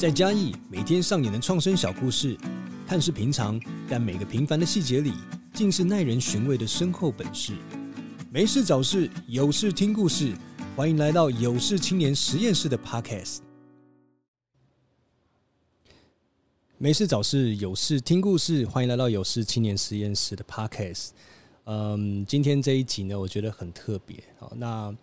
在嘉义每天上演的创生小故事，看似平常，但每个平凡的细节里，竟是耐人寻味的深厚本事。没事找事，有事听故事，欢迎来到有事青年实验室的 Podcast。没事找事，有事听故事，欢迎来到有事青年实验室的 Podcast。嗯，今天这一集呢，我觉得很特别。好，那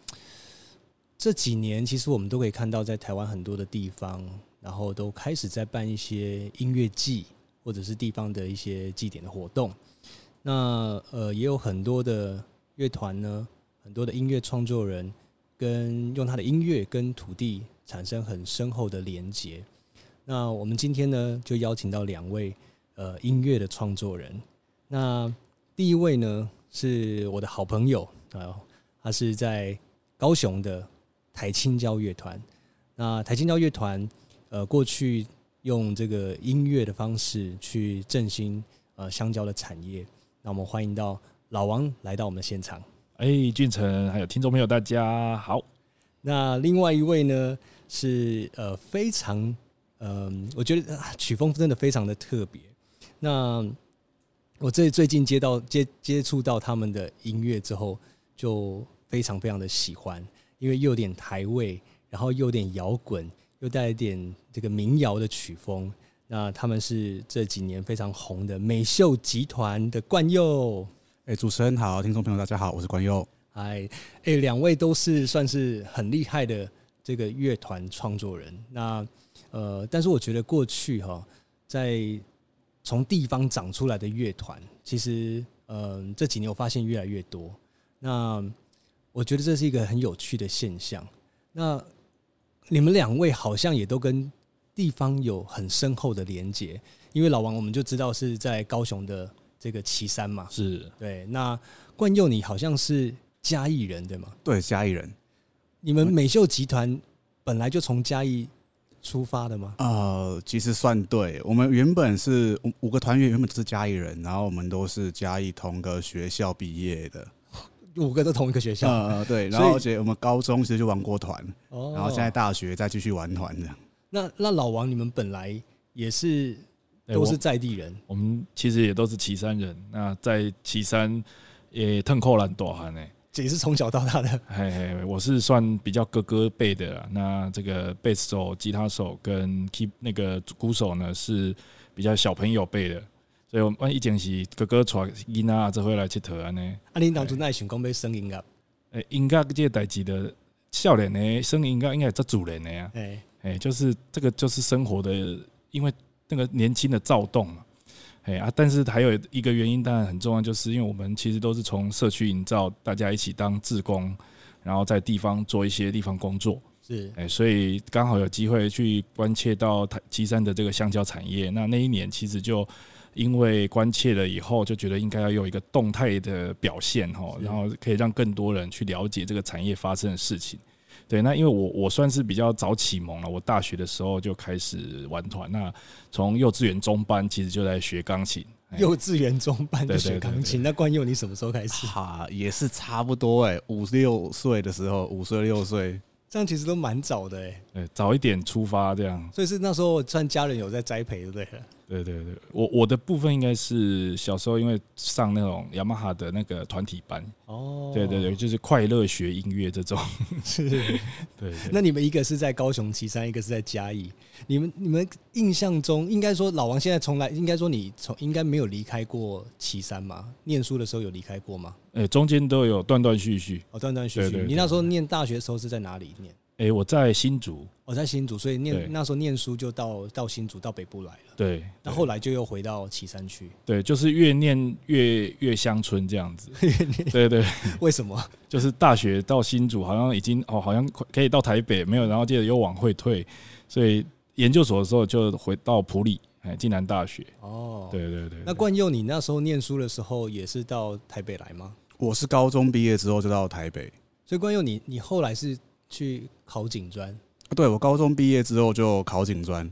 这几年其实我们都可以看到，在台湾很多的地方，然后都开始在办一些音乐祭，或者是地方的一些祭典的活动。那呃，也有很多的乐团呢，很多的音乐创作人，跟用他的音乐跟土地产生很深厚的连结。那我们今天呢，就邀请到两位呃音乐的创作人。那第一位呢，是我的好朋友啊，他是在高雄的台青交乐团。那台青交乐团，呃，过去用这个音乐的方式去振兴呃香蕉的产业。那我们欢迎到老王来到我们的现场。哎，俊成，还有听众朋友，大家好。那另外一位呢，是呃非常嗯、呃，我觉得曲风真的非常的特别。那我这最近接到接接触到他们的音乐之后，就非常非常的喜欢，因为又有点台味，然后又有点摇滚，又带一点这个民谣的曲风。那他们是这几年非常红的美秀集团的冠佑。哎，主持人好，听众朋友大家好，我是冠佑。嗨，哎，两位都是算是很厉害的这个乐团创作人。那呃，但是我觉得过去哈，在从地方长出来的乐团，其实，嗯，这几年我发现越来越多。那我觉得这是一个很有趣的现象。那你们两位好像也都跟地方有很深厚的连结，因为老王我们就知道是在高雄的这个旗山嘛，是对。那冠佑你好像是嘉义人对吗？对，嘉义人。你们美秀集团本来就从嘉义。出发的吗？呃，其实算对。我们原本是五五个团员，原本都是嘉义人，然后我们都是嘉义同个学校毕业的，五个都同一个学校。呃，对。然后而且我们高中其实就玩过团，然后现在大学再继续玩团这样。那那老王，你们本来也是都是在地人，我们其实也都是岐山人。那在岐山也腾扣兰多汗呢。也是从小到大的，嘿嘿，我是算比较哥哥辈的啦。那这个贝斯手、吉他手跟 keep 那个鼓手呢，是比较小朋友辈的，所以我们以前是哥哥带囡仔这回来佚佗安尼。啊，你当初那想讲要生音乐？诶，音乐这个代志的少年呢，生音乐应该是做主人的呀。哎，哎，就是这个就是生活的，因为那个年轻的躁动嘛。哎啊，但是还有一个原因，当然很重要，就是因为我们其实都是从社区营造，大家一起当志工，然后在地方做一些地方工作，是哎，所以刚好有机会去关切到台旗山的这个香蕉产业。那那一年其实就因为关切了以后，就觉得应该要有一个动态的表现哈，然后可以让更多人去了解这个产业发生的事情。对，那因为我我算是比较早启蒙了，我大学的时候就开始玩团。那从幼稚园中班其实就在学钢琴。幼稚园中班就学钢琴，那冠佑你什么时候开始？哈，也是差不多哎，五六岁的时候，五岁六岁。这样其实都蛮早的哎，对，早一点出发这样，所以是那时候算家人有在栽培，对不对？对对对，我我的部分应该是小时候因为上那种雅马哈的那个团体班哦，对对对，就是快乐学音乐这种，是，对，对。那你们一个是在高雄旗山，一个是在嘉义，你们你们印象中应该说老王现在从来应该说你从应该没有离开过旗山吗？念书的时候有离开过吗？哎，中间都有断断续续，哦，断断续续。你那时候念大学的时候是在哪里念？哎、欸，我在新竹，我在新竹，所以念那时候念书就到到新竹到北部来了。对，那后来就又回到旗山区。对，就是越念越越乡村这样子。对，对对，为什么？就是大学到新竹好像已经哦，好像可以到台北没有，然后接着又往回退，所以研究所的时候就回到普里，哎，暨南大学。哦，对对对，对。那冠佑，你那时候念书的时候也是到台北来吗？我是高中毕业之后就到台北。所以冠佑，你你后来是？去考警专，对，我高中毕业之后就考警专，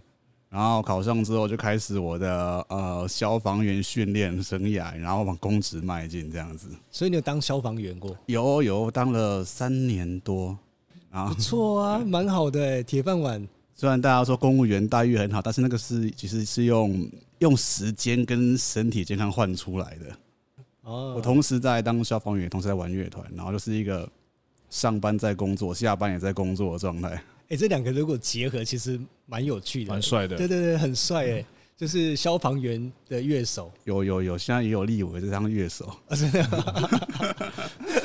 然后考上之后就开始我的呃消防员训练生涯，然后往公职迈进这样子。所以你有当消防员过？有有当了三年多，啊，不错啊，蛮好的，铁饭碗。虽然大家说公务员待遇很好，但是那个是其实是用用时间跟身体健康换出来的。哦，我同时在当消防员，同时在玩乐团，然后就是一个上班在工作，下班也在工作的状态。哎，这两个如果结合，其实蛮有趣的，蛮帅的。对对对，很帅哎。就是消防员的乐手，有有有，现在也有立委这当乐手。真的。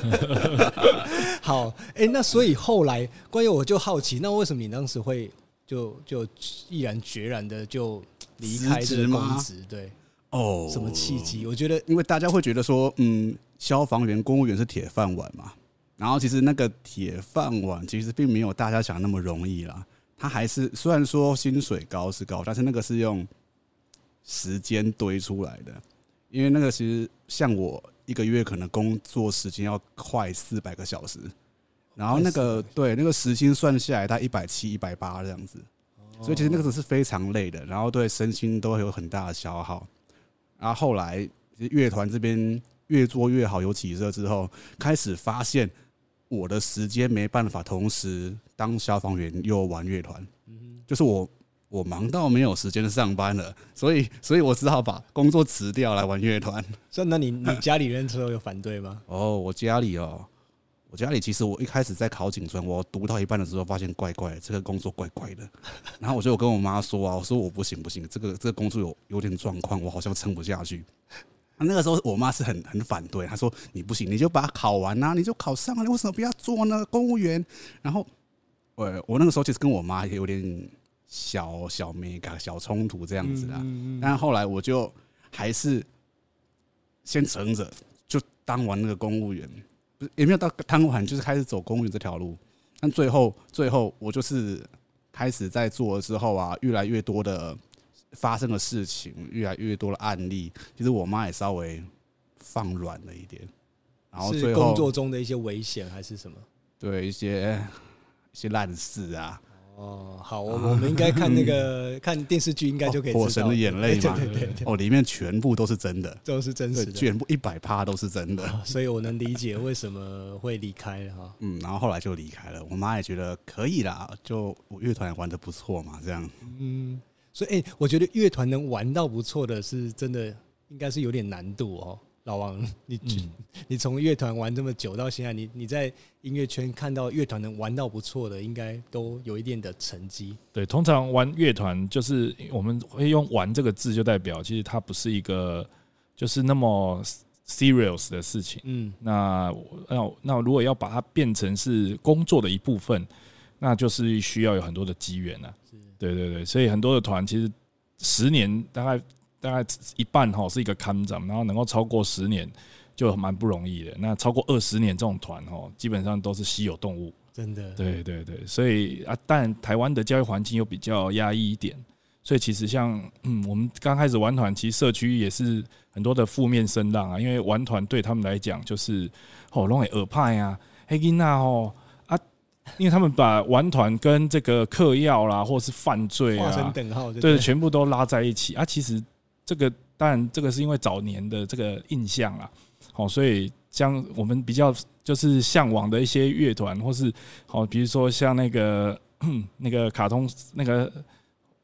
好，哎、欸，那所以后来，关于我就好奇，那为什么你当时会就就毅然决然的就离开这个公职？对，哦，什么契机？我觉得，因为大家会觉得说，嗯，消防员、公务员是铁饭碗嘛，然后其实那个铁饭碗其实并没有大家想那么容易啦。他还是虽然说薪水高是高，但是那个是用。时间堆出来的，因为那个其实像我一个月可能工作时间要快四百个小时，然后那个对那个时薪算下来大概一百七、一百八这样子，所以其实那个时候是非常累的，然后对身心都会有很大的消耗。然后后来乐团这边越做越好，有起色之后，开始发现我的时间没办法同时当消防员又玩乐团，就是我。我忙到没有时间上班了，所以所以我只好把工作辞掉来玩乐团。所以那你你家里人之后有反对吗？哦，我家里哦，我家里其实我一开始在考警专，我读到一半的时候发现怪怪的，这个工作怪怪的。然后我就跟我妈说啊，我说我不行不行，这个这个工作有有点状况，我好像撑不下去。那个时候我妈是很很反对，她说你不行，你就把它考完啊，你就考上了，你为什么不要做呢？公务员。然后我我那个时候其实跟我妈也有点。小小没感小冲突这样子啦，但后来我就还是先撑着，就当完那个公务员，不是也没有到当完，就是开始走公务员这条路。但最后最后我就是开始在做了之后啊，越来越多的发生的事情，越来越多的案例，其实我妈也稍微放软了一点。然后最后工作中的一些危险还是什么？对，一些一些烂事啊。哦，好，我我们应该看那个 看电视剧，应该就可以知道。火神的眼泪嘛，对对对，哦，里面全部都是真的，都是真实的，全部一百趴都是真的，所以我能理解为什么会离开了哈。嗯，然后后来就离开了，我妈也觉得可以啦，就我乐团也玩的不错嘛，这样。嗯，所以哎，我觉得乐团能玩到不错的是真的，应该是有点难度哦。老王，你、嗯、你从乐团玩这么久到现在，你你在音乐圈看到乐团能玩到不错的，应该都有一点的成绩。对，通常玩乐团就是我们会用“玩”这个字，就代表其实它不是一个就是那么 serious 的事情。嗯，那那那如果要把它变成是工作的一部分，那就是需要有很多的机缘了。对对对，所以很多的团其实十年大概。大概一半哈是一个看长，然后能够超过十年就蛮不容易的。那超过二十年这种团哈，基本上都是稀有动物。真的。对对对，所以啊，但台湾的教育环境又比较压抑一点，所以其实像嗯，我们刚开始玩团，其实社区也是很多的负面声浪啊。因为玩团对他们来讲就是哦，弄个耳派啊，黑金娜哦啊，因为他们把玩团跟这个嗑药啦，或者是犯罪啊，划成等号，对，全部都拉在一起啊。其实。这个当然，这个是因为早年的这个印象啦，好，所以像我们比较就是向往的一些乐团，或是好，比如说像那个 那个卡通那个，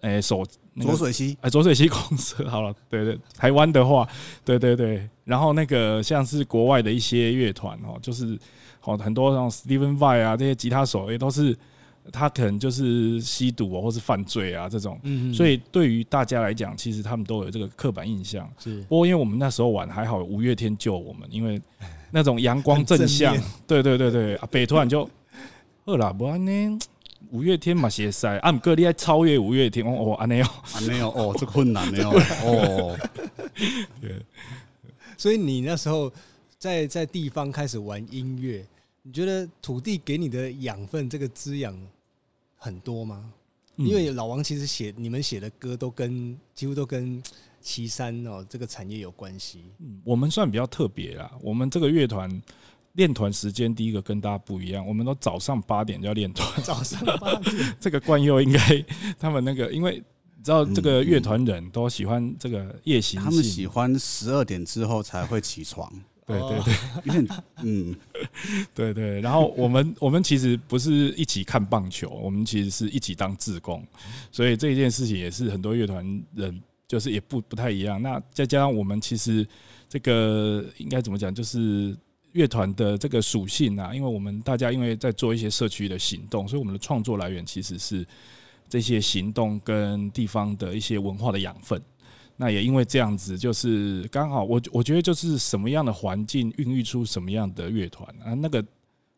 诶，手左水溪，哎，左水溪公社，好了，对对，台湾的话，对对对，然后那个像是国外的一些乐团哦，就是好很多像 Stephen Vai 啊这些吉他手也都是。他可能就是吸毒啊，或是犯罪啊这种，所以对于大家来讲，其实他们都有这个刻板印象。是，不过因为我们那时候玩还好，五月天救我们，因为那种阳光正向，对对对对，啊，北突然就，好啦，不然呢，五月天嘛，写赛，啊，哥，你还超越五月天哦，哦，安尼哦，安尼哦，哦，这困难没有哦，对，所以你那时候在在地方开始玩音乐，你觉得土地给你的养分，这个滋养？很多吗？因为老王其实写你们写的歌都跟几乎都跟岐山哦这个产业有关系。嗯，我们算比较特别啦。我们这个乐团练团时间第一个跟大家不一样，我们都早上八点就要练团。早上八点，这个冠佑应该 他们那个，因为你知道这个乐团人都喜欢这个夜行性，他们喜欢十二点之后才会起床。对对对，有点嗯，对对。然后我们我们其实不是一起看棒球，我们其实是一起当志工，所以这一件事情也是很多乐团人就是也不不太一样。那再加上我们其实这个应该怎么讲，就是乐团的这个属性啊，因为我们大家因为在做一些社区的行动，所以我们的创作来源其实是这些行动跟地方的一些文化的养分。那也因为这样子，就是刚好我我觉得就是什么样的环境孕育出什么样的乐团啊，那个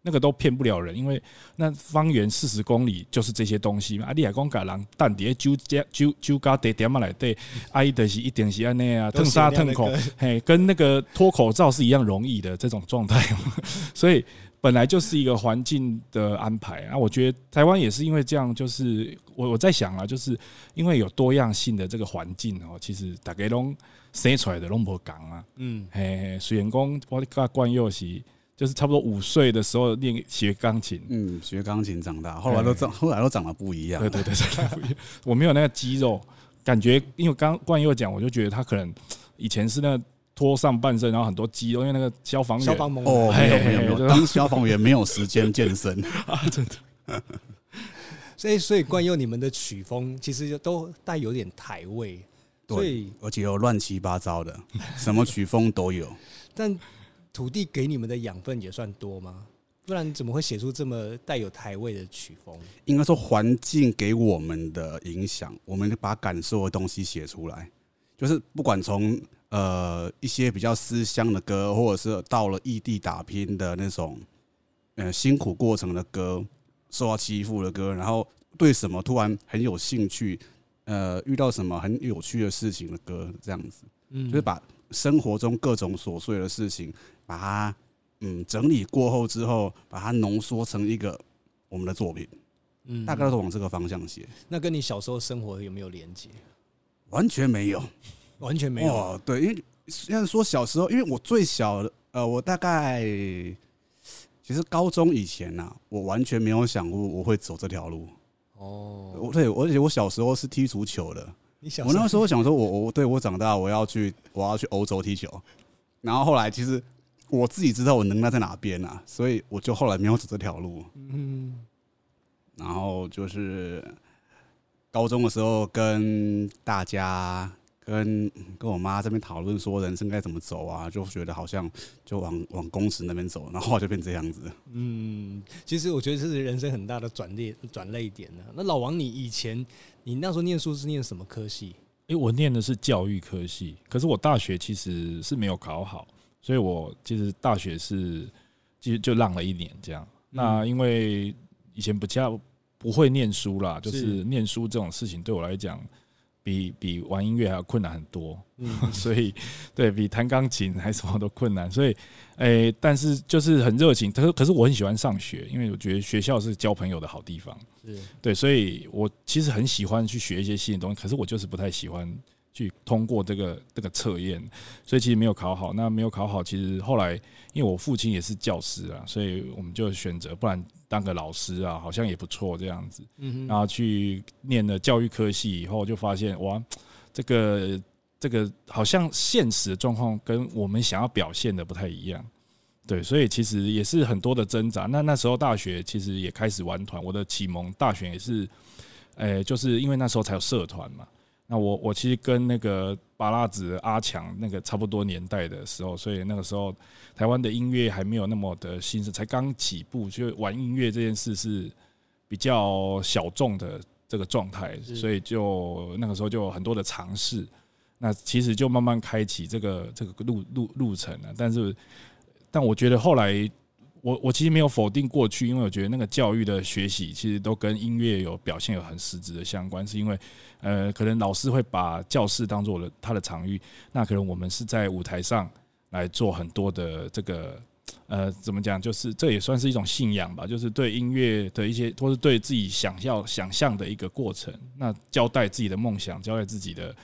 那个都骗不了人，因为那方圆四十公里就是这些东西嘛。啊，你还讲家人但底下酒家酒酒家地点嘛来对，阿姨的是一定是安内啊，腾沙腾空，嘿，跟那个脱口罩是一样容易的这种状态，所以。本来就是一个环境的安排。啊，我觉得台湾也是因为这样，就是我我在想啊，就是因为有多样性的这个环境哦，其实大家拢生出来的拢不同啊，嗯，嘿，虽然讲我跟冠佑是就是差不多五岁的时候练学钢琴，嗯，学钢琴长大，后来都长，后来都长得不一样，对对对，我没有那个肌肉感觉，因为刚冠佑讲，我就觉得他可能以前是那个。脱上半身，然后很多肌肉，因为那个消防员消防猛哦，没有没有没有，当消防员没有时间健身 啊，真的。所以所以惯用你们的曲风其实都带有点台味，对，而且有乱七八糟的，什么曲风都有。但土地给你们的养分也算多吗？不然怎么会写出这么带有台味的曲风？应该说环境给我们的影响，我们把感受的东西写出来，就是不管从。呃，一些比较思乡的歌，或者是到了异地打拼的那种，呃，辛苦过程的歌，受到欺负的歌，然后对什么突然很有兴趣，呃，遇到什么很有趣的事情的歌，这样子，嗯，就是把生活中各种琐碎的事情，把它嗯整理过后之后，把它浓缩成一个我们的作品，嗯，大概都是往这个方向写。那跟你小时候生活有没有连接？完全没有。完全没有哦，对，因为现在说小时候，因为我最小的，呃，我大概其实高中以前呐、啊，我完全没有想过我会走这条路。哦，对，而且我小时候是踢足球的。你小时候我那时候想说我，我我对我长大我要去我要去欧洲踢球，然后后来其实我自己知道我能耐在哪边啊，所以我就后来没有走这条路。嗯，然后就是高中的时候跟大家。跟跟我妈这边讨论说人生该怎么走啊，就觉得好像就往往公职那边走，然后就变这样子。嗯，其实我觉得这是人生很大的转捩转泪点呢。那老王，你以前你那时候念书是念什么科系？诶、欸，我念的是教育科系，可是我大学其实是没有考好，所以我其实大学是其实就浪了一年这样。那因为以前比较不会念书啦，就是念书这种事情对我来讲。比比玩音乐还要困难很多，嗯，所以对比弹钢琴还什么都困难，所以，诶、欸，但是就是很热情，可是可是我很喜欢上学，因为我觉得学校是交朋友的好地方，是对，所以我其实很喜欢去学一些新的东西，可是我就是不太喜欢去通过这个这个测验，所以其实没有考好。那没有考好，其实后来因为我父亲也是教师啊，所以我们就选择不然。当个老师啊，好像也不错这样子。嗯，然后去念了教育科系以后，就发现哇，这个这个好像现实的状况跟我们想要表现的不太一样。对，所以其实也是很多的挣扎。那那时候大学其实也开始玩团，我的启蒙大学也是，诶，就是因为那时候才有社团嘛。那我我其实跟那个巴拉子阿强那个差不多年代的时候，所以那个时候台湾的音乐还没有那么的兴盛，才刚起步，就玩音乐这件事是比较小众的这个状态，所以就那个时候就有很多的尝试，那其实就慢慢开启这个这个路路路程了。但是，但我觉得后来。我我其实没有否定过去，因为我觉得那个教育的学习其实都跟音乐有表现有很实质的相关，是因为呃，可能老师会把教室当做我的他的场域，那可能我们是在舞台上来做很多的这个呃，怎么讲，就是这也算是一种信仰吧，就是对音乐的一些，或是对自己想要想象的一个过程，那交代自己的梦想，交代自己的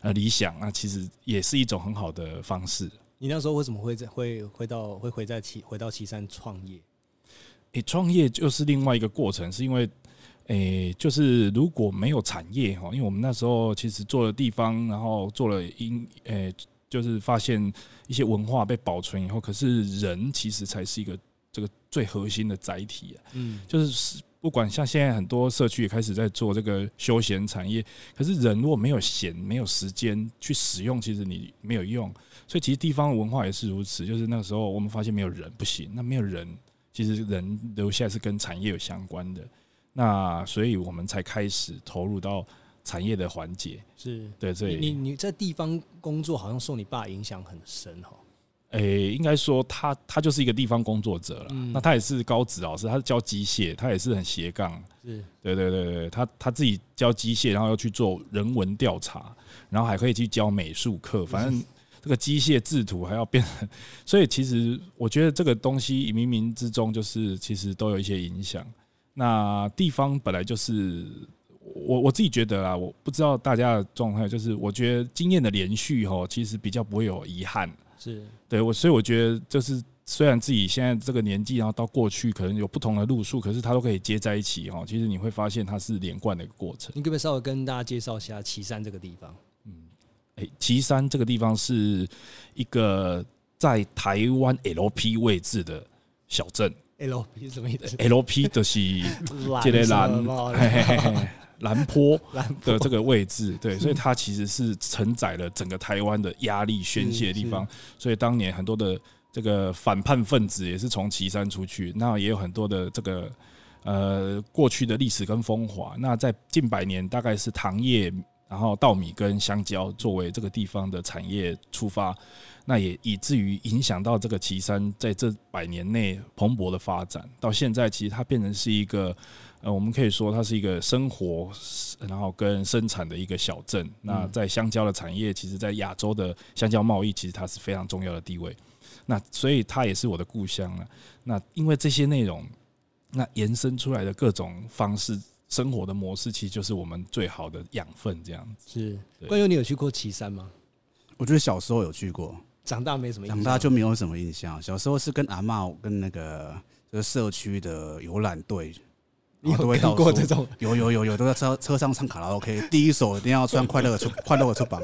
呃理想，那其实也是一种很好的方式。你那时候为什么会在会回到会回在岐回到岐山创业？诶，创业就是另外一个过程，是因为诶，就是如果没有产业哈，因为我们那时候其实做了地方，然后做了音诶，就是发现一些文化被保存以后，可是人其实才是一个这个最核心的载体啊。嗯，就是不管像现在很多社区也开始在做这个休闲产业，可是人如果没有闲、没有时间去使用，其实你没有用。所以其实地方文化也是如此，就是那个时候我们发现没有人不行，那没有人，其实人留下是跟产业有相关的。那所以我们才开始投入到产业的环节，是对，所以你你在地方工作，好像受你爸影响很深哈。诶、欸，应该说他他就是一个地方工作者了。嗯、那他也是高职老师，他是教机械，他也是很斜杠。是，对对对对，他他自己教机械，然后要去做人文调查，然后还可以去教美术课，反正 这个机械制图还要变。所以其实我觉得这个东西冥冥之中就是其实都有一些影响。那地方本来就是我我自己觉得啦，我不知道大家的状态，就是我觉得经验的连续哈，其实比较不会有遗憾。是对我，所以我觉得就是虽然自己现在这个年纪，然后到过去可能有不同的路数，可是它都可以接在一起哈。其实你会发现它是连贯的一个过程。你可不可以稍微跟大家介绍一下旗山这个地方？嗯，诶，旗山这个地方是一个在台湾 LP 位置的小镇。LP 是什么意思？LP 就是这个蓝蓝坡 的这个位置，对，所以它其实是承载了整个台湾的压力宣泄的地方。所以当年很多的这个反叛分子也是从岐山出去，那也有很多的这个呃过去的历史跟风华。那在近百年，大概是糖业，然后稻米跟香蕉作为这个地方的产业出发。那也以至于影响到这个岐山在这百年内蓬勃的发展，到现在其实它变成是一个，呃，我们可以说它是一个生活，然后跟生产的一个小镇。那在香蕉的产业，其实，在亚洲的香蕉贸易，其实它是非常重要的地位。那所以它也是我的故乡了。那因为这些内容，那延伸出来的各种方式生活的模式，其实就是我们最好的养分。这样子是。关于，你有去过岐山吗？我觉得小时候有去过。长大没什么印象，长大就没有什么印象。小时候是跟阿嬷跟那个这个社区的游览队，你有看过这种？有有有有都在车车上唱卡拉 OK，第一首一定要穿快乐的出快乐的出榜，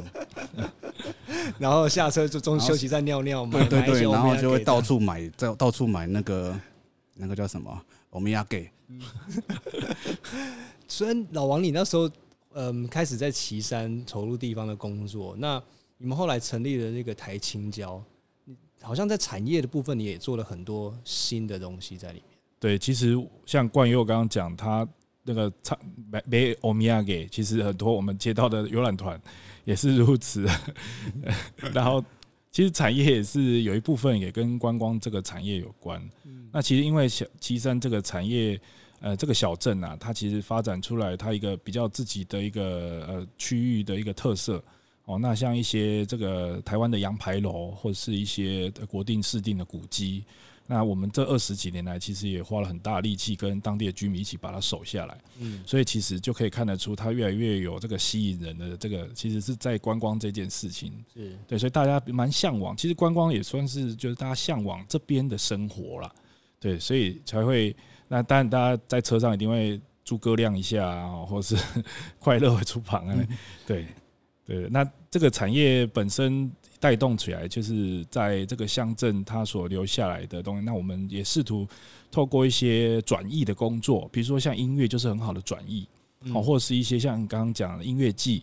然后下车就中休息站尿尿嘛。对对对，然后就会到处买，在到处买那个那个叫什么欧米亚给。虽然老王，你那时候嗯开始在旗山投入地方的工作，那。你们后来成立了那个台青椒，好像在产业的部分，你也做了很多新的东西在里面。对，其实像冠佑刚刚讲，他那个唱没没欧米亚给，其实很多我们接到的游览团也是如此。然后，其实产业也是有一部分也跟观光这个产业有关。那其实因为小旗山这个产业，呃，这个小镇啊，它其实发展出来，它一个比较自己的一个呃区域的一个特色。哦，那像一些这个台湾的洋牌楼，或者是一些国定市定的古迹，那我们这二十几年来，其实也花了很大力气，跟当地的居民一起把它守下来。嗯，所以其实就可以看得出，它越来越有这个吸引人的这个，其实是在观光这件事情。是对，所以大家蛮向往。其实观光也算是就是大家向往这边的生活啦。对，所以才会。那当然，大家在车上一定会诸葛亮一下啊，或是 快乐会出旁啊。对。对，那这个产业本身带动起来，就是在这个乡镇它所留下来的东西。那我们也试图透过一些转译的工作，比如说像音乐就是很好的转译，好，或者是一些像你刚刚讲的音乐季。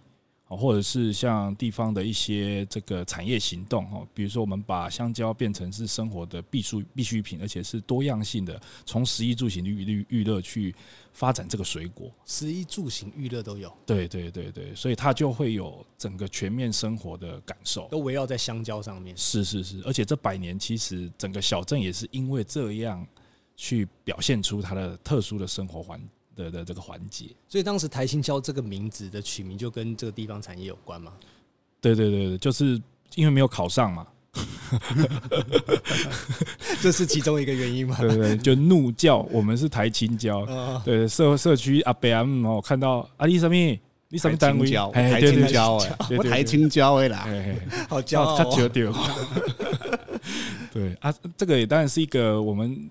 或者是像地方的一些这个产业行动哦，比如说我们把香蕉变成是生活的必需必需品，而且是多样性的，从食衣住行娱娱娱乐去发展这个水果，食衣住行娱乐都有。对对对对，所以它就会有整个全面生活的感受，都围绕在香蕉上面。是是是，而且这百年其实整个小镇也是因为这样去表现出它的特殊的生活环境。的的这个环节，所以当时台青椒这个名字的取名就跟这个地方产业有关吗？对对对，就是因为没有考上嘛，这是其中一个原因嘛？对对對，就怒叫我们是台青椒，对社社区阿伯阿姆哦，看到阿里什么，你什么单位？台青椒哎，我台青椒哎啦，好骄傲，对。啊，这个也当然是一个我们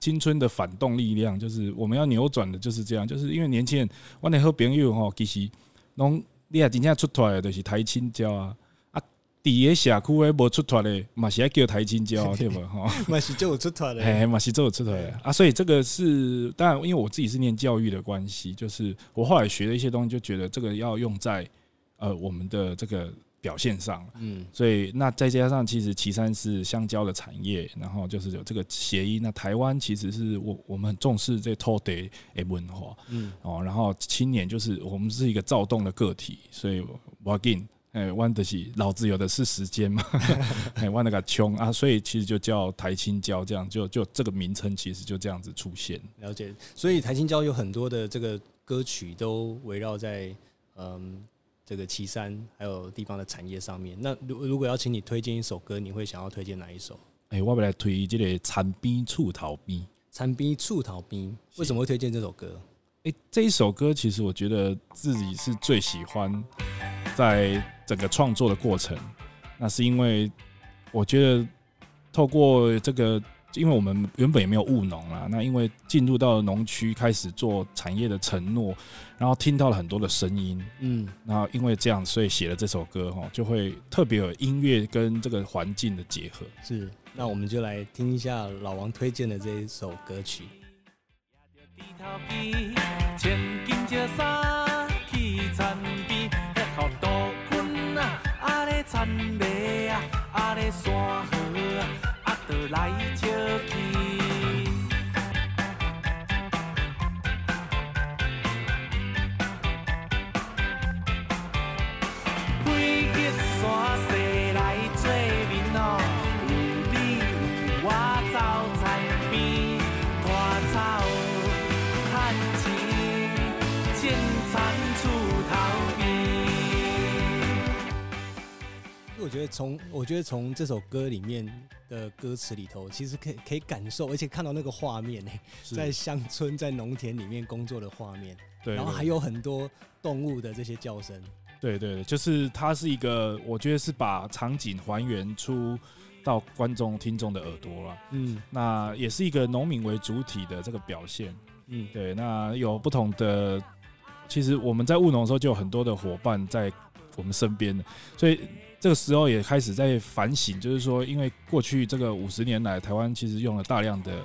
青春的反动力量，就是我们要扭转的，就是这样。就是因为年轻人，我那好朋友吼，其实拢你也真正出头的，就是台青椒啊啊，底下社区诶无出脱的，嘛是要叫台青椒 对不？吼，嘛是就有出脱的，哎，嘛是就有出脱的啊。所以这个是当然，因为我自己是念教育的关系，就是我后来学了一些东西，就觉得这个要用在呃我们的这个。表现上，嗯，所以那再加上其实旗山是香蕉的产业，然后就是有这个谐音。那台湾其实是我我们很重视这土地的文化，嗯，哦，然后青年就是我们是一个躁动的个体，所以我紧，哎，弯的是，老子有的是时间嘛，哎，弯那个穷啊，所以其实就叫台青交，这样就就这个名称其实就这样子出现。了解，所以台青交有很多的这个歌曲都围绕在嗯。这个岐山还有地方的产业上面，那如如果要请你推荐一首歌，你会想要推荐哪一首？哎、欸，我们来推这个《田边厝头边》。田边厝头边，为什么会推荐这首歌？哎、欸，这一首歌其实我觉得自己是最喜欢，在整个创作的过程，那是因为我觉得透过这个。因为我们原本也没有务农啦，那因为进入到农区开始做产业的承诺，然后听到了很多的声音，嗯，然后因为这样，所以写了这首歌哈，就会特别有音乐跟这个环境的结合。是，那我们就来听一下老王推荐的这一首歌曲。我觉得从我觉得从这首歌里面的歌词里头，其实可以可以感受，而且看到那个画面呢，在乡村在农田里面工作的画面，对，然后还有很多动物的这些叫声，对对，就是它是一个，我觉得是把场景还原出到观众听众的耳朵了，嗯，那也是一个农民为主体的这个表现，嗯，对，那有不同的，其实我们在务农的时候就有很多的伙伴在我们身边，所以。这个时候也开始在反省，就是说，因为过去这个五十年来，台湾其实用了大量的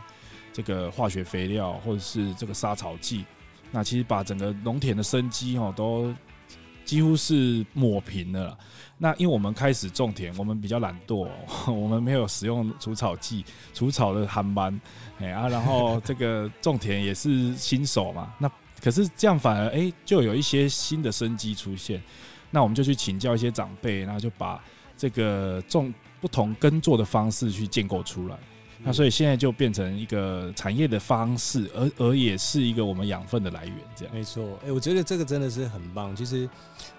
这个化学肥料或者是这个杀草剂，那其实把整个农田的生机哦都几乎是抹平了。那因为我们开始种田，我们比较懒惰，我们没有使用除草剂，除草的航班，哎啊，然后这个种田也是新手嘛，那可是这样反而哎就有一些新的生机出现。那我们就去请教一些长辈，然后就把这个种不同耕作的方式去建构出来。那所以现在就变成一个产业的方式，而而也是一个我们养分的来源。这样没错。哎，我觉得这个真的是很棒。其实，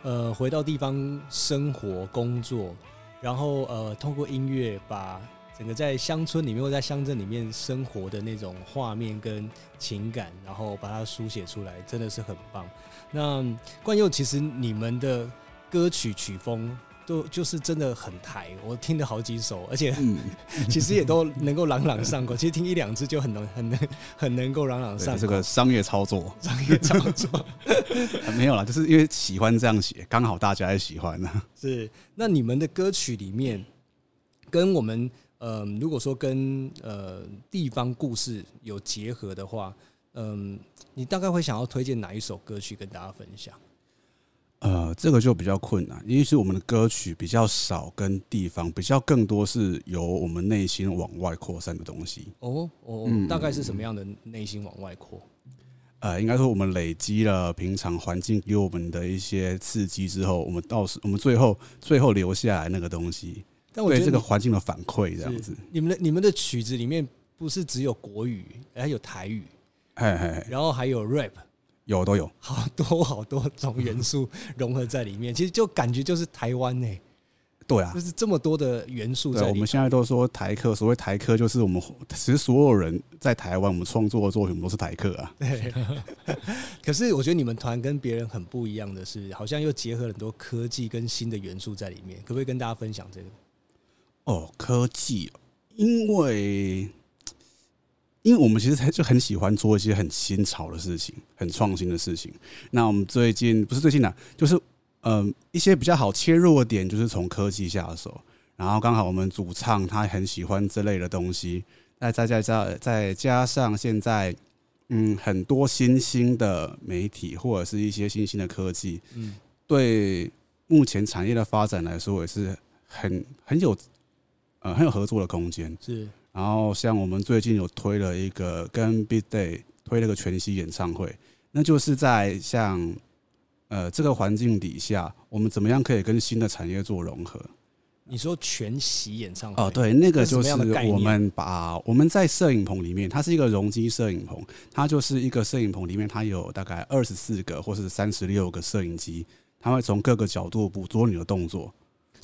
呃，回到地方生活工作，然后呃，通过音乐把整个在乡村里面或在乡镇里面生活的那种画面跟情感，然后把它书写出来，真的是很棒。那冠佑，其实你们的。歌曲曲风都就是真的很台，我听了好几首，而且 其实也都能够朗朗上口。其实听一两支就很能、很能、很能够朗朗上口。这个商业操作，商业操作 没有啦，就是因为喜欢这样写，刚好大家也喜欢呢。是，那你们的歌曲里面，跟我们呃，如果说跟呃地方故事有结合的话，嗯，你大概会想要推荐哪一首歌曲跟大家分享？呃，这个就比较困难，因为是我们的歌曲比较少，跟地方比较更多是由我们内心往外扩散的东西。哦哦，嗯，大概是什么样的内心往外扩？呃，应该说我们累积了平常环境给我们的一些刺激之后，我们到时我们最后最后留下来那个东西，但我觉得这个环境的反馈这样子。你们的你们的曲子里面不是只有国语，还有台语，嘿嘿嘿，然后还有 rap。有都有好多好多种元素 融合在里面，其实就感觉就是台湾呢、欸。对啊，就是这么多的元素在里面。我们现在都说台客，所谓台客就是我们其实所有人在台湾，我们创作的作品都是台客啊。对。可是我觉得你们团跟别人很不一样的是，好像又结合很多科技跟新的元素在里面，可不可以跟大家分享这个？哦，科技，因为。因为我们其实就很喜欢做一些很新潮的事情，很创新的事情。那我们最近不是最近啊，就是嗯、一些比较好切入的点就是从科技下手，然后刚好我们主唱他很喜欢这类的东西，那再再再再加上现在嗯很多新兴的媒体或者是一些新兴的科技，嗯，对目前产业的发展来说也是很很有呃很有合作的空间。是，然后像我们最近有推了一个跟 Big Day 推了个全息演唱会。那就是在像呃这个环境底下，我们怎么样可以跟新的产业做融合？你说全息演唱会哦，对，那个就是我们把我们在摄影棚里面，它是一个容积摄影棚，它就是一个摄影棚里面，它有大概二十四个或是三十六个摄影机，它会从各个角度捕捉你的动作。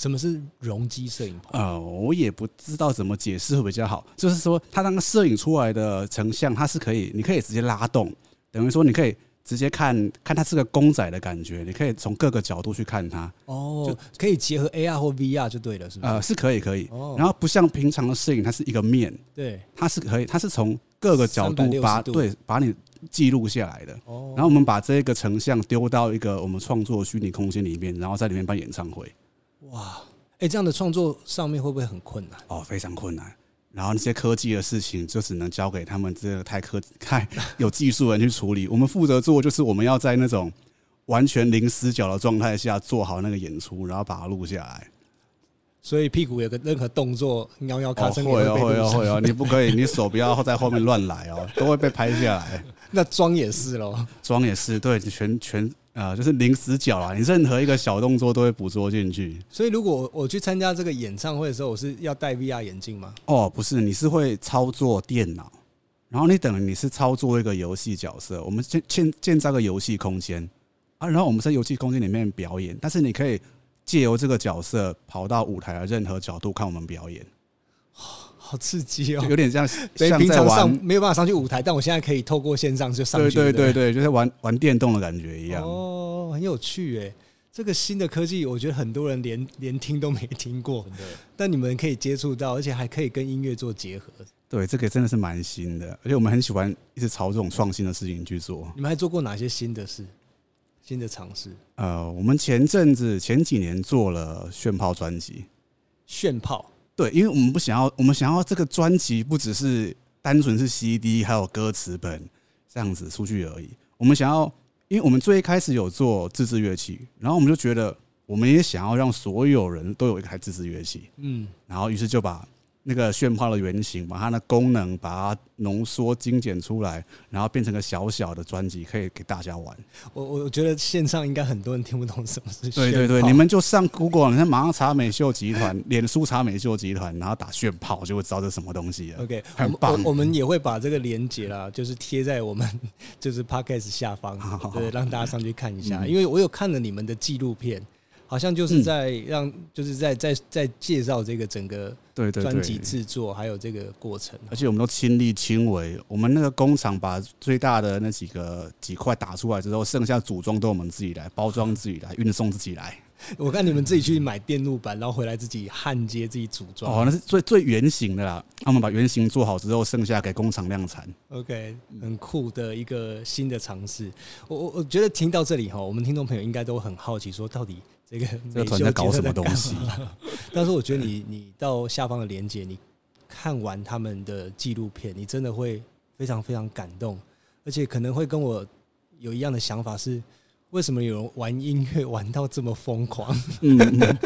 什么是容积摄影棚？呃，我也不知道怎么解释会比较好，就是说它那个摄影出来的成像，它是可以，你可以直接拉动。等于说，你可以直接看看它是个公仔的感觉，你可以从各个角度去看它。哦，就可以结合 AR 或 VR 就对了，是不是？呃，是可以，可以。然后不像平常的摄影，它是一个面，对，它是可以，它是从各个角度把对把你记录下来的。然后我们把这个成像丢到一个我们创作虚拟空间里面，然后在里面办演唱会。哇，哎，这样的创作上面会不会很困难？哦，非常困难。然后那些科技的事情就只能交给他们这个太科太有技术人去处理。我们负责做就是我们要在那种完全零死角的状态下做好那个演出，然后把它录下来。所以屁股有个任何动作，喵喵咔声会哦会哦会哦，你不可以，你手不要在后面乱来哦，都会被拍下来。那妆也是喽，妆也是对，全全。啊，就是零死角啊！你任何一个小动作都会捕捉进去。所以，如果我去参加这个演唱会的时候，我是要戴 VR 眼镜吗？哦，不是，你是会操作电脑，然后你等于你是操作一个游戏角色。我们建建建造个游戏空间啊，然后我们在游戏空间里面表演，但是你可以借由这个角色跑到舞台的任何角度看我们表演。好刺激哦，有点像，所以平常上没有办法上去舞台，但我现在可以透过线上就上去。对对对对，就是玩玩电动的感觉一样。哦，很有趣诶，这个新的科技，我觉得很多人连连听都没听过。但你们可以接触到，而且还可以跟音乐做结合。对，这个真的是蛮新的，而且我们很喜欢一直朝这种创新的事情去做。你们还做过哪些新的事？新的尝试？呃，我们前阵子前几年做了炫炮专辑，炫炮。对，因为我们不想要，我们想要这个专辑不只是单纯是 CD，还有歌词本这样子出去而已。我们想要，因为我们最一开始有做自制乐器，然后我们就觉得，我们也想要让所有人都有一台自制乐器，嗯，然后于是就把。那个炫炮的原型，把它的功能把它浓缩精简出来，然后变成个小小的专辑，可以给大家玩。我我觉得线上应该很多人听不懂什么是炫炮。对对对，你们就上 Google，你看马上查美秀集团，脸书查美秀集团，然后打炫炮就会知道这什么东西了。OK，很棒。我，我们也会把这个连接啦，就是贴在我们 就是 Podcast 下方，对，让大家上去看一下。因为我有看了你们的纪录片。好像就是在让，就是在在在介绍这个整个对对专辑制作，还有这个过程。而且我们都亲力亲为，我们那个工厂把最大的那几个几块打出来之后，剩下组装都我们自己来，包装自己来，运送自己来。我看你们自己去买电路板，然后回来自己焊接、自己组装。哦，那是最最原型的啦。他们把原型做好之后，剩下给工厂量产。OK，很酷的一个新的尝试。我我我觉得听到这里哈，我们听众朋友应该都很好奇，说到底。这个这个团在搞什么东西？但是我觉得你你到下方的连接，你看完他们的纪录片，你真的会非常非常感动，而且可能会跟我有一样的想法是：为什么有人玩音乐 玩到这么疯狂？嗯，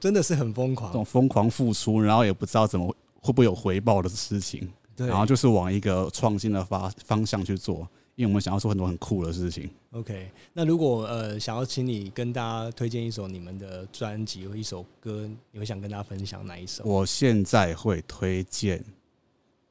真的是很疯狂，这种疯狂付出，然后也不知道怎么会不会有回报的事情，对，然后就是往一个创新的发方向去做。因为我们想要做很多很酷的事情。OK，那如果呃想要请你跟大家推荐一首你们的专辑或一首歌，你会想跟大家分享哪一首？我现在会推荐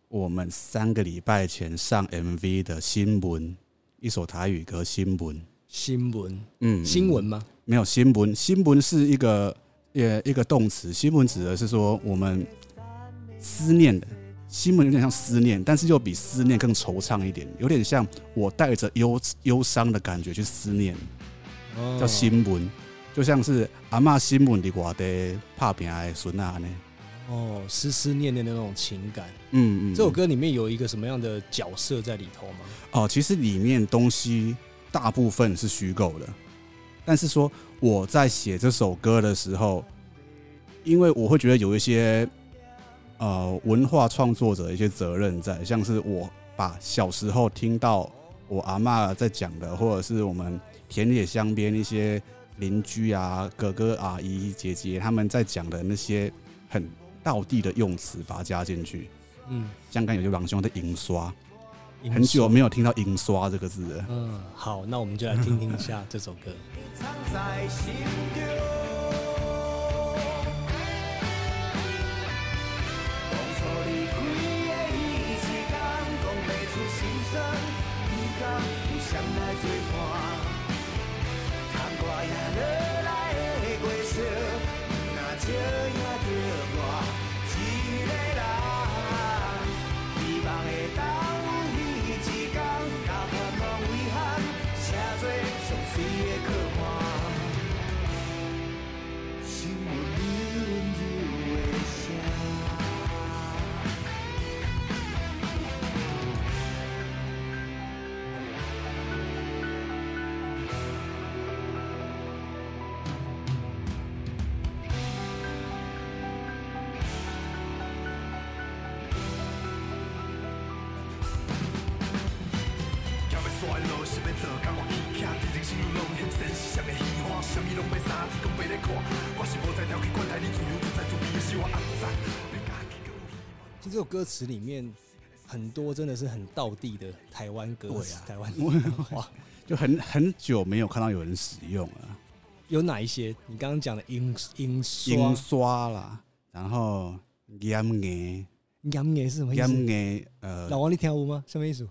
我们三个礼拜前上 MV 的新闻，一首台语歌《新闻》。新闻，嗯，新闻吗？没有新闻，新闻是一个也一个动词，新闻指的是说我们思念的。新闻有点像思念，但是又比思念更惆怅一点，有点像我带着忧忧伤的感觉去思念，叫新闻，就像是阿妈新闻的话的怕平爱孙啊呢。哦，思思念念的那种情感。嗯嗯，这首歌里面有一个什么样的角色在里头吗？哦，其实里面东西大部分是虚构的，但是说我在写这首歌的时候，因为我会觉得有一些呃文化创作者的一些责任在，像是我把小时候听到我阿嬷在讲的，或者是我们田野乡边一些邻居啊、哥哥、阿姨、姐姐他们在讲的那些很道地的用词，把它加进去。嗯，香港有些朗兄的印刷。很久没有听到“印刷”这个字了。嗯，好，那我们就来听听一下这首歌。其实这首歌词里面很多真的是很道地的台湾歌词，啊、台湾话 就很很久没有看到有人使用了。有哪一些？你刚刚讲的印印刷印刷啦，然后盐盐盐盐是什么意思？盐盐呃，老王你听有吗？什么意思？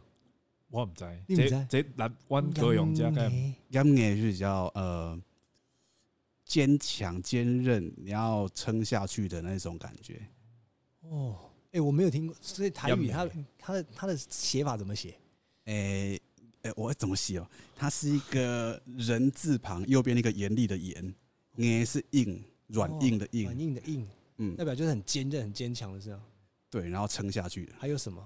我唔知，你唔知？这南湾歌咏家概盐盐是比较呃坚强坚韧，你要撑下去的那种感觉。哦，哎、欸，我没有听过，所以台语它它的它的写法怎么写？哎哎、欸欸，我怎么写哦？它是一个人字旁，右边那个严厉的严，硬是硬软硬的硬，软硬的硬，嗯，代表就是很坚韧、很坚强的这样。对，然后撑下去的。还有什么？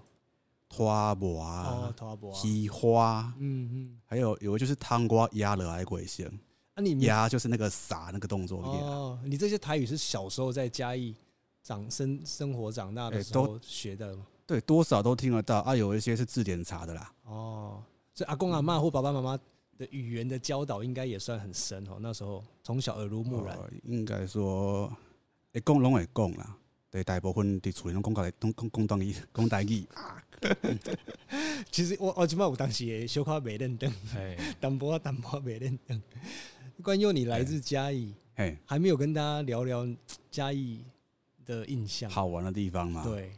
花博啊，喜花，嗯嗯，还有有个就是汤瓜压了来鬼仙，啊你压就是那个撒那个动作哦，你这些台语是小时候在嘉义长生生活长大的时候学的吗？对，多少都听得到啊，有一些是字典查的啦。哦，所以阿公阿妈或爸爸妈妈的语言的教导应该也算很深哦。那时候从小耳濡目染，应该说会讲拢会讲啦。对，大部分伫厝里拢讲讲讲讲讲当语讲台语。其实我我起码有当时也小可没认得，淡薄淡薄没认得。关佑，你来自嘉义，哎，还没有跟大家聊聊嘉义的印象，好玩的地方吗？对，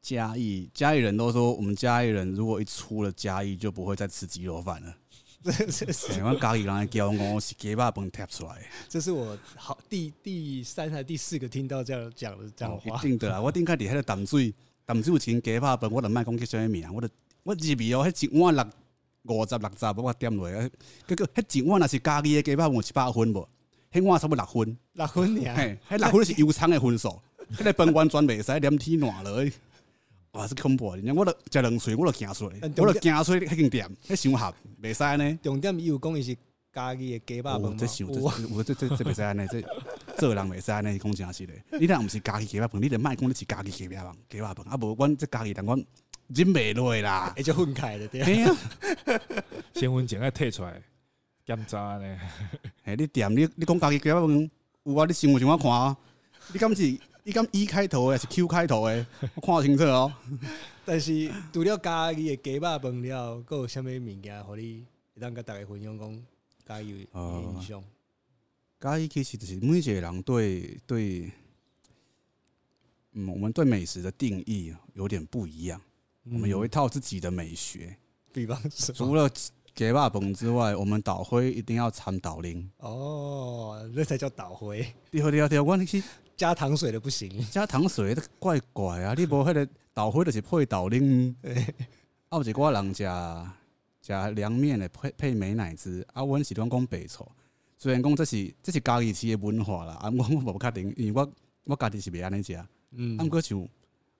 嘉义嘉义人都说，我们嘉义人如果一出了嘉义，就不会再吃鸡肉饭了。嘉义人叫我是鸡肉饭贴出来。这是我好第第三还是第四个听到这样讲的这样话。一定的啦，我顶开底下的淡水。淡水前鸡肉饭，我着卖讲叫啥物名，我着我入味哦，迄一碗六五十六十，我点落，结果迄一碗若是家己诶鸡肉饭，有七八分无，迄碗差不多六分，六分尔，嘿，迄六分是油葱诶分数，迄个饭完全袂使连天暖落，哇，是恐怖！你我着食两喙，我着惊出来，我着惊出来，迄间店，迄想合袂使呢。重点伊有讲伊是。家己诶鸡肉饭，这想这我这这这袂使安尼，这做人袂使安尼讲诚实嘞。你若毋是家己鸡肉饭，你着莫讲你是家己鸡肉饭，鸡肉饭啊无，阮这家己人阮忍袂落啦，会就分开了对。新闻前爱摕出来检查呢。哎，你店你你讲家己鸡肉饭有啊？你新闻上我看，你敢是你敢 E 开头还，是 Q 开头诶？我看清楚哦。但是除了家己的鸡肉饭了，搁有啥物物件，互你会当甲大家分享讲？嘉义印象，嘉义其实就是每一个人对对，嗯，我们对美食的定义有点不一样。我们有一套自己的美学，比方说，除了鸡肉饭之外，我们豆花一定要掺豆奶。哦，那才叫豆花。对对对，我那是加糖水的不行，加糖水的怪怪啊！你无迄个豆花就是配豆奶。啊，有一寡人食。食凉面的配配美乃滋，啊，阮是拢讲白醋。虽然讲这是这是家己市的文化啦，啊，我我无确定，因为我我家己是袂安尼食。嗯，啊，毋过像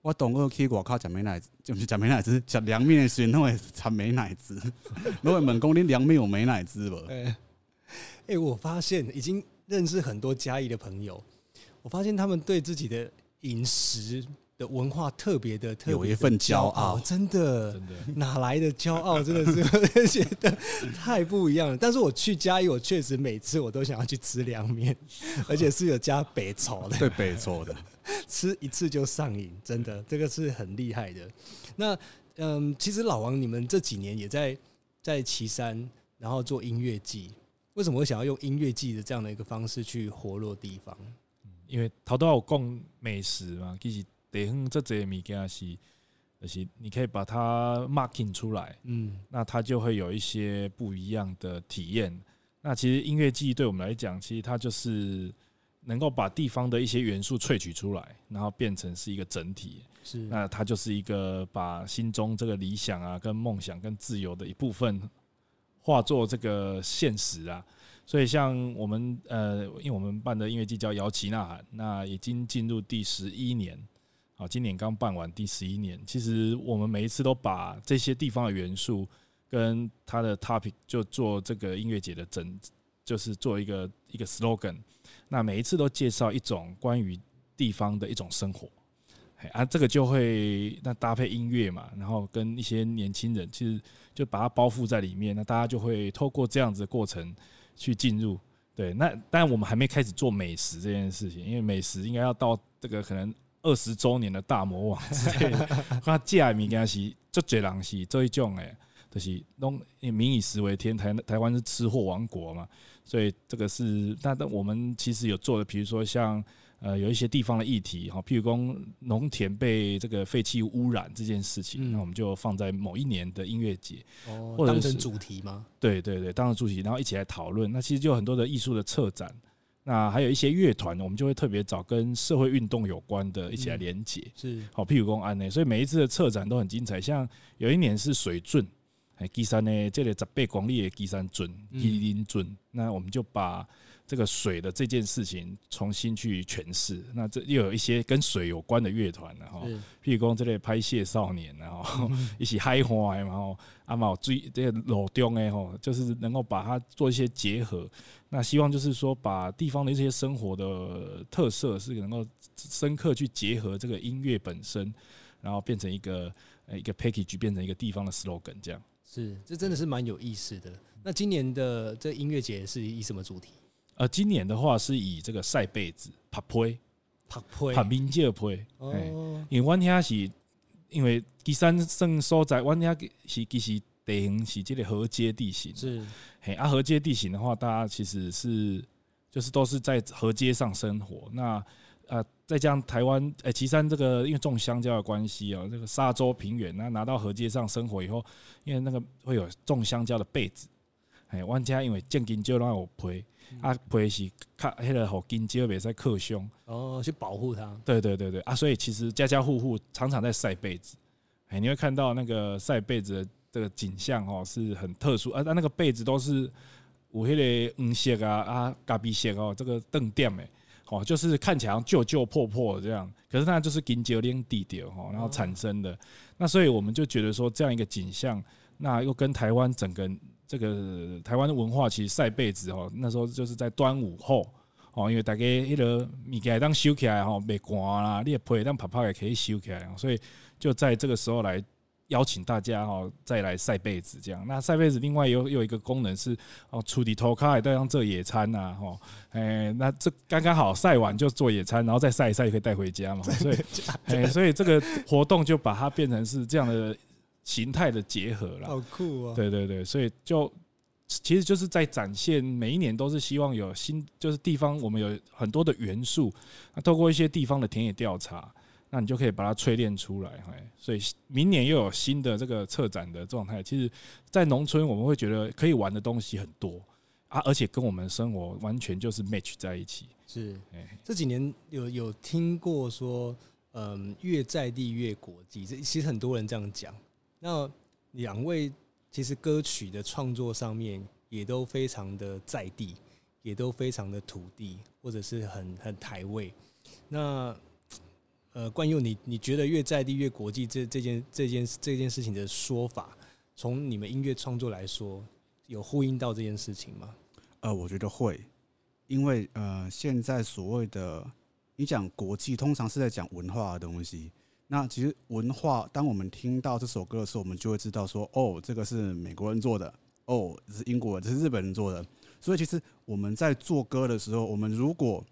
我同学去外口食美乃滋，就是食美乃滋，食凉面的时阵拢会掺美乃滋。我会问讲恁凉面有美乃滋无？哎，我发现已经认识很多嘉义的朋友，我发现他们对自己的饮食的文化特别的，特别有一份骄傲，真的，真的哪来的骄傲？真的是 觉得太不一样了。但是我去嘉义，我确实每次我都想要去吃凉面，而且是有加北炒的，对北炒的，吃一次就上瘾，真的，这个是很厉害的。那嗯，其实老王，你们这几年也在在岐山，然后做音乐季，为什么会想要用音乐季的这样的一个方式去活络地方？因为头都有讲美食嘛，其实。地方这些物件是，就是你可以把它 marking 出来，嗯，那它就会有一些不一样的体验。那其实音乐记忆对我们来讲，其实它就是能够把地方的一些元素萃取出来，然后变成是一个整体。是，那它就是一个把心中这个理想啊、跟梦想、跟自由的一部分化作这个现实啊。所以像我们呃，因为我们办的音乐季叫摇旗呐喊，那已经进入第十一年。好，今年刚办完第十一年。其实我们每一次都把这些地方的元素跟它的 topic 就做这个音乐节的整，就是做一个一个 slogan。那每一次都介绍一种关于地方的一种生活，啊，这个就会那搭配音乐嘛，然后跟一些年轻人，其实就把它包覆在里面。那大家就会透过这样子的过程去进入。对，那当然我们还没开始做美食这件事情，因为美食应该要到这个可能。二十周年的大魔王之类的，他借物件是做侪人是做一种诶，就是拢民以食为天，台台湾是吃货王国嘛，所以这个是那那我们其实有做的，比如说像呃有一些地方的议题哈，譬如说农田被这个废弃污染这件事情，那我们就放在某一年的音乐节，哦，或者当成主题吗？对对对，当成主题，然后一起来讨论。那其实就有很多的艺术的策展。那还有一些乐团，我们就会特别找跟社会运动有关的，一起来连结。是好，譬如公安呢，所以每一次的策展都很精彩。像有一年是水圳，哎，基山呢，这里十八公里的基山圳，基林圳，那我们就把。这个水的这件事情重新去诠释，那这又有一些跟水有关的乐团，然后譬如说这类拍戏少年，然后 一起嗨花，然后阿毛追这个老中哎吼，就是能够把它做一些结合。那希望就是说，把地方的一些生活的特色是能够深刻去结合这个音乐本身，然后变成一个呃一个 package，变成一个地方的 slogan，这样是这真的是蛮有意思的。那今年的这音乐节是以什么主题？呃，今年的话是以这个晒被子、拍被、拍被、拍民间被。哦，因为阮遐是，因为旗山算所在，阮遐是其实地形是这个河阶地形。是，嘿，啊，河阶地形的话，大家其实是就是都是在河阶上生活。那呃，再加上台湾，诶，旗山这个因为种香蕉的关系哦，这个沙洲平原，那拿到河阶上生活以后，因为那个会有种香蕉的被子。哎，阮家因为种香蕉拢有被。啊，被是较迄个好金蕉袂使克伤哦，去保护它。对对对对啊，所以其实家家户户常常在晒被子，哎，你会看到那个晒被子的这个景象哦，是很特殊啊。那那个被子都是有迄个黄色啊啊咖啡色哦，这个灯点诶，哦，就是看起来旧旧破破这样，可是那就是金蕉链地掉哈，然后产生的。那所以我们就觉得说，这样一个景象，那又跟台湾整个。这个台湾的文化其实晒被子哦，那时候就是在端午后哦，因为大家迄个物件当收起来吼，袂寒啦，你也被当泡泡也可以收起来，所以就在这个时候来邀请大家哦，再来晒被子这样。那晒被子另外有有一个功能是哦，出地头卡也带上做野餐呐，吼，哎，那这刚刚好晒完就做野餐，然后再晒一晒也可以带回家嘛，所以 哎，所以这个活动就把它变成是这样的。形态的结合了，好酷啊！对对对，所以就其实就是在展现，每一年都是希望有新，就是地方我们有很多的元素，那透过一些地方的田野调查，那你就可以把它淬炼出来。所以明年又有新的这个策展的状态。其实，在农村我们会觉得可以玩的东西很多啊，而且跟我们生活完全就是 match 在一起。是，这几年有有听过说，嗯，越在地越国际，这其实很多人这样讲。那两位其实歌曲的创作上面也都非常的在地，也都非常的土地，或者是很很台味。那呃，冠佑，你你觉得越在地越国际这这件这件这件事情的说法，从你们音乐创作来说，有呼应到这件事情吗？呃，我觉得会，因为呃，现在所谓的你讲国际，通常是在讲文化的东西。那其实文化，当我们听到这首歌的时候，我们就会知道说，哦，这个是美国人做的，哦，这是英国人，这是日本人做的。所以其实我们在做歌的时候，我们如果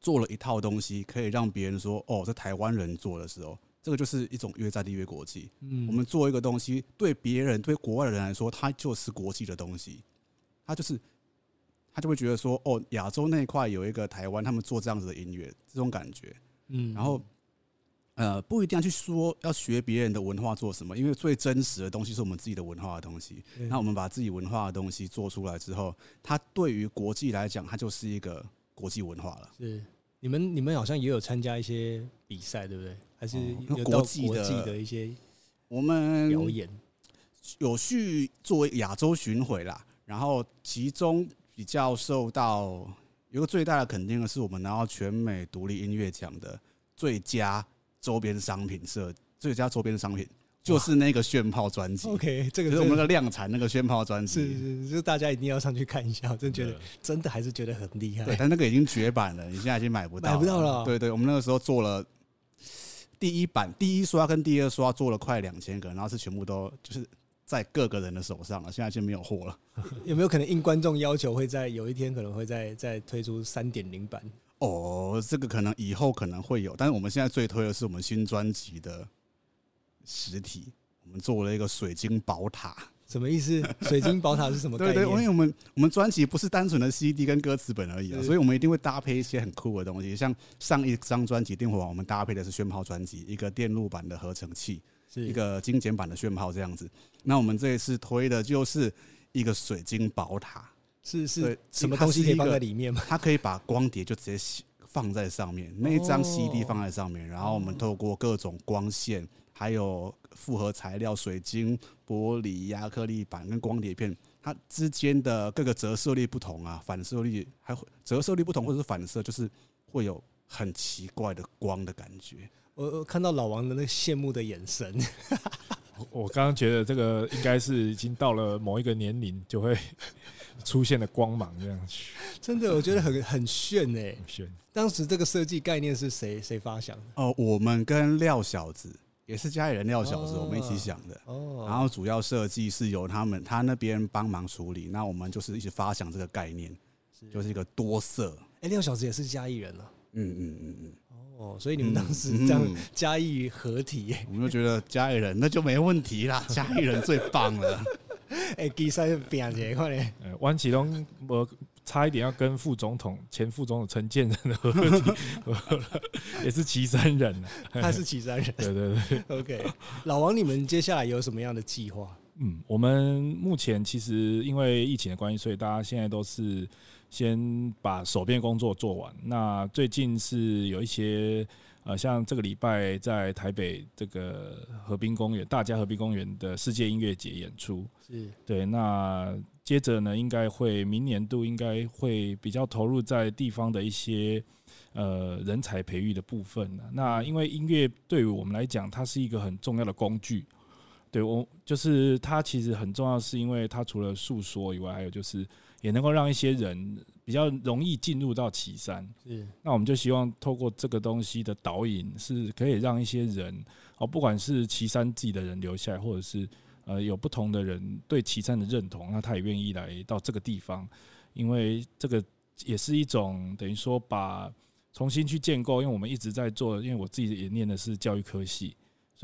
做了一套东西，可以让别人说，哦，这台湾人做的时候，这个就是一种越在地越国际。嗯，我们做一个东西，对别人、对国外的人来说，它就是国际的东西，它就是他就会觉得说，哦，亚洲那一块有一个台湾，他们做这样子的音乐，这种感觉。嗯，然后。呃，不一定要去说要学别人的文化做什么，因为最真实的东西是我们自己的文化的东西。那我们把自己文化的东西做出来之后，它对于国际来讲，它就是一个国际文化了。是你们，你们好像也有参加一些比赛，对不对？还是有国际的一些我们表演有去作为亚洲巡回啦。然后其中比较受到有个最大的肯定的是，我们拿到全美独立音乐奖的最佳。周边商品设最佳周边商品就是那个炫炮专辑。OK，这个是我们的量产那个炫炮专辑，是是，就是大家一定要上去看一下。我真觉得真的还是觉得很厉害。对，但那个已经绝版了，你现在已经买不到，买不到了。对对，我们那个时候做了第一版，第一刷跟第二刷做了快两千个，然后是全部都就是在各个人的手上了，现在就没有货了。有没有可能应观众要求，会在有一天可能会再再推出三点零版？哦，这个可能以后可能会有，但是我们现在最推的是我们新专辑的实体，我们做了一个水晶宝塔，什么意思？水晶宝塔是什么？对对，因为我们我们专辑不是单纯的 CD 跟歌词本而已啊，所以我们一定会搭配一些很酷的东西，像上一张专辑《电火王》，我们搭配的是炫炮专辑，一个电路板的合成器，是一个精简版的炫炮这样子。那我们这一次推的就是一个水晶宝塔。是是，什么东西可以放在里面吗？它可以把光碟就直接放在上面，那一张 CD 放在上面，然后我们透过各种光线，还有复合材料、水晶、玻璃、亚克力板跟光碟片，它之间的各个折射率不同啊，反射率还会折射率不同，或者是反射，就是会有很奇怪的光的感觉。我我看到老王的那个羡慕的眼神。我刚刚觉得这个应该是已经到了某一个年龄就会 出现的光芒这样去，真的我觉得很很炫哎、欸，炫！当时这个设计概念是谁谁发想的？哦，我们跟廖小子也是家里人廖小子，我们一起想的。哦，然后主要设计是由他们他那边帮忙处理，那我们就是一起发想这个概念，就是一个多色。哎，廖小子也是嘉义人了。嗯嗯嗯嗯。哦，所以你们当时这样嘉义合体、欸嗯嗯，我们就觉得嘉义人那就没问题啦，嘉义人最棒了。哎，比赛变节快点！王启东，我差一点要跟副总统、前副总统陈建仁的合体，也是旗山人，他是旗山人。对对对，OK。老王，你们接下来有什么样的计划？嗯，我们目前其实因为疫情的关系，所以大家现在都是。先把手边工作做完。那最近是有一些呃，像这个礼拜在台北这个河滨公园、大家河滨公园的世界音乐节演出，是对。那接着呢，应该会明年度应该会比较投入在地方的一些呃人才培育的部分。那因为音乐对于我们来讲，它是一个很重要的工具。对我就是它其实很重要，是因为它除了诉说以外，还有就是。也能够让一些人比较容易进入到岐山，是。那我们就希望透过这个东西的导引，是可以让一些人哦，不管是岐山自己的人留下来，或者是呃有不同的人对岐山的认同，那他也愿意来到这个地方，因为这个也是一种等于说把重新去建构，因为我们一直在做，因为我自己也念的是教育科系。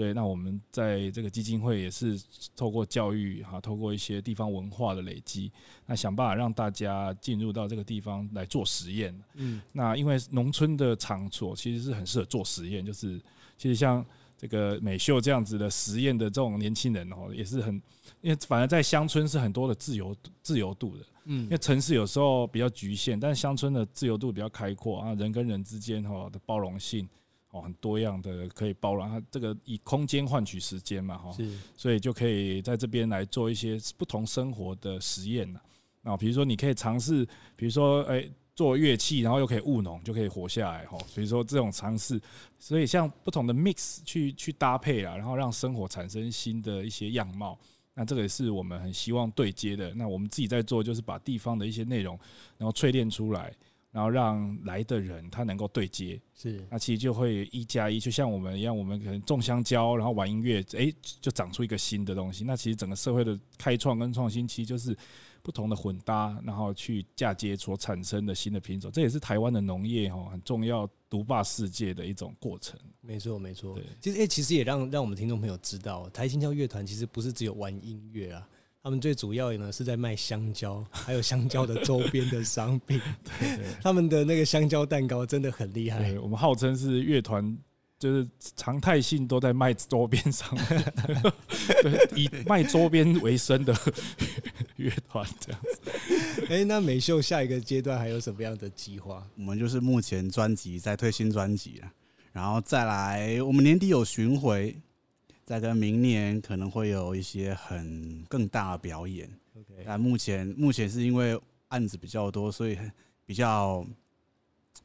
对，那我们在这个基金会也是透过教育哈，透过一些地方文化的累积，那想办法让大家进入到这个地方来做实验。嗯，那因为农村的场所其实是很适合做实验，就是其实像这个美秀这样子的实验的这种年轻人哦，也是很，因为反而在乡村是很多的自由自由度的。嗯，因为城市有时候比较局限，但是乡村的自由度比较开阔啊，人跟人之间哈的包容性。哦，很多样的可以包容，它这个以空间换取时间嘛，哈，是，所以就可以在这边来做一些不同生活的实验了。那比如说，你可以尝试，比如说，哎，做乐器，然后又可以务农，就可以活下来，哈。所以说这种尝试，所以像不同的 mix 去去搭配啊，然后让生活产生新的一些样貌。那这个也是我们很希望对接的。那我们自己在做，就是把地方的一些内容，然后淬炼出来。然后让来的人他能够对接，是那其实就会一加一，就像我们一样，我们可能种香蕉，然后玩音乐，哎，就长出一个新的东西。那其实整个社会的开创跟创新，其实就是不同的混搭，然后去嫁接所产生的新的品种。这也是台湾的农业哈很重要独霸世界的一种过程。没错，没错。对，其实哎，其实也让让我们听众朋友知道，台新交乐团其实不是只有玩音乐啊。他们最主要呢是在卖香蕉，还有香蕉的周边的商品。他们的那个香蕉蛋糕真的很厉害。我们号称是乐团，就是常态性都在卖周边商品，对，以卖周边为生的乐团这样子。哎，那美秀下一个阶段还有什么样的计划？我们就是目前专辑在推新专辑了，然后再来，我们年底有巡回。再跟明年可能会有一些很更大的表演，OK。但目前目前是因为案子比较多，所以比较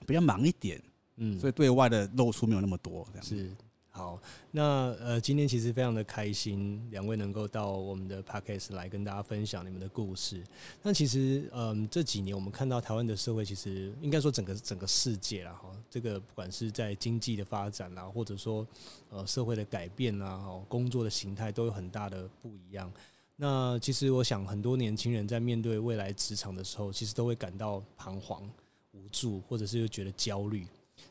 比较忙一点，嗯，所以对外的露出没有那么多，这样是。好，那呃，今天其实非常的开心，两位能够到我们的 Podcast 来跟大家分享你们的故事。那其实，嗯、这几年我们看到台湾的社会，其实应该说整个整个世界啦，哈，这个不管是在经济的发展啦，或者说呃社会的改变啦，哈，工作的形态都有很大的不一样。那其实我想，很多年轻人在面对未来职场的时候，其实都会感到彷徨、无助，或者是又觉得焦虑。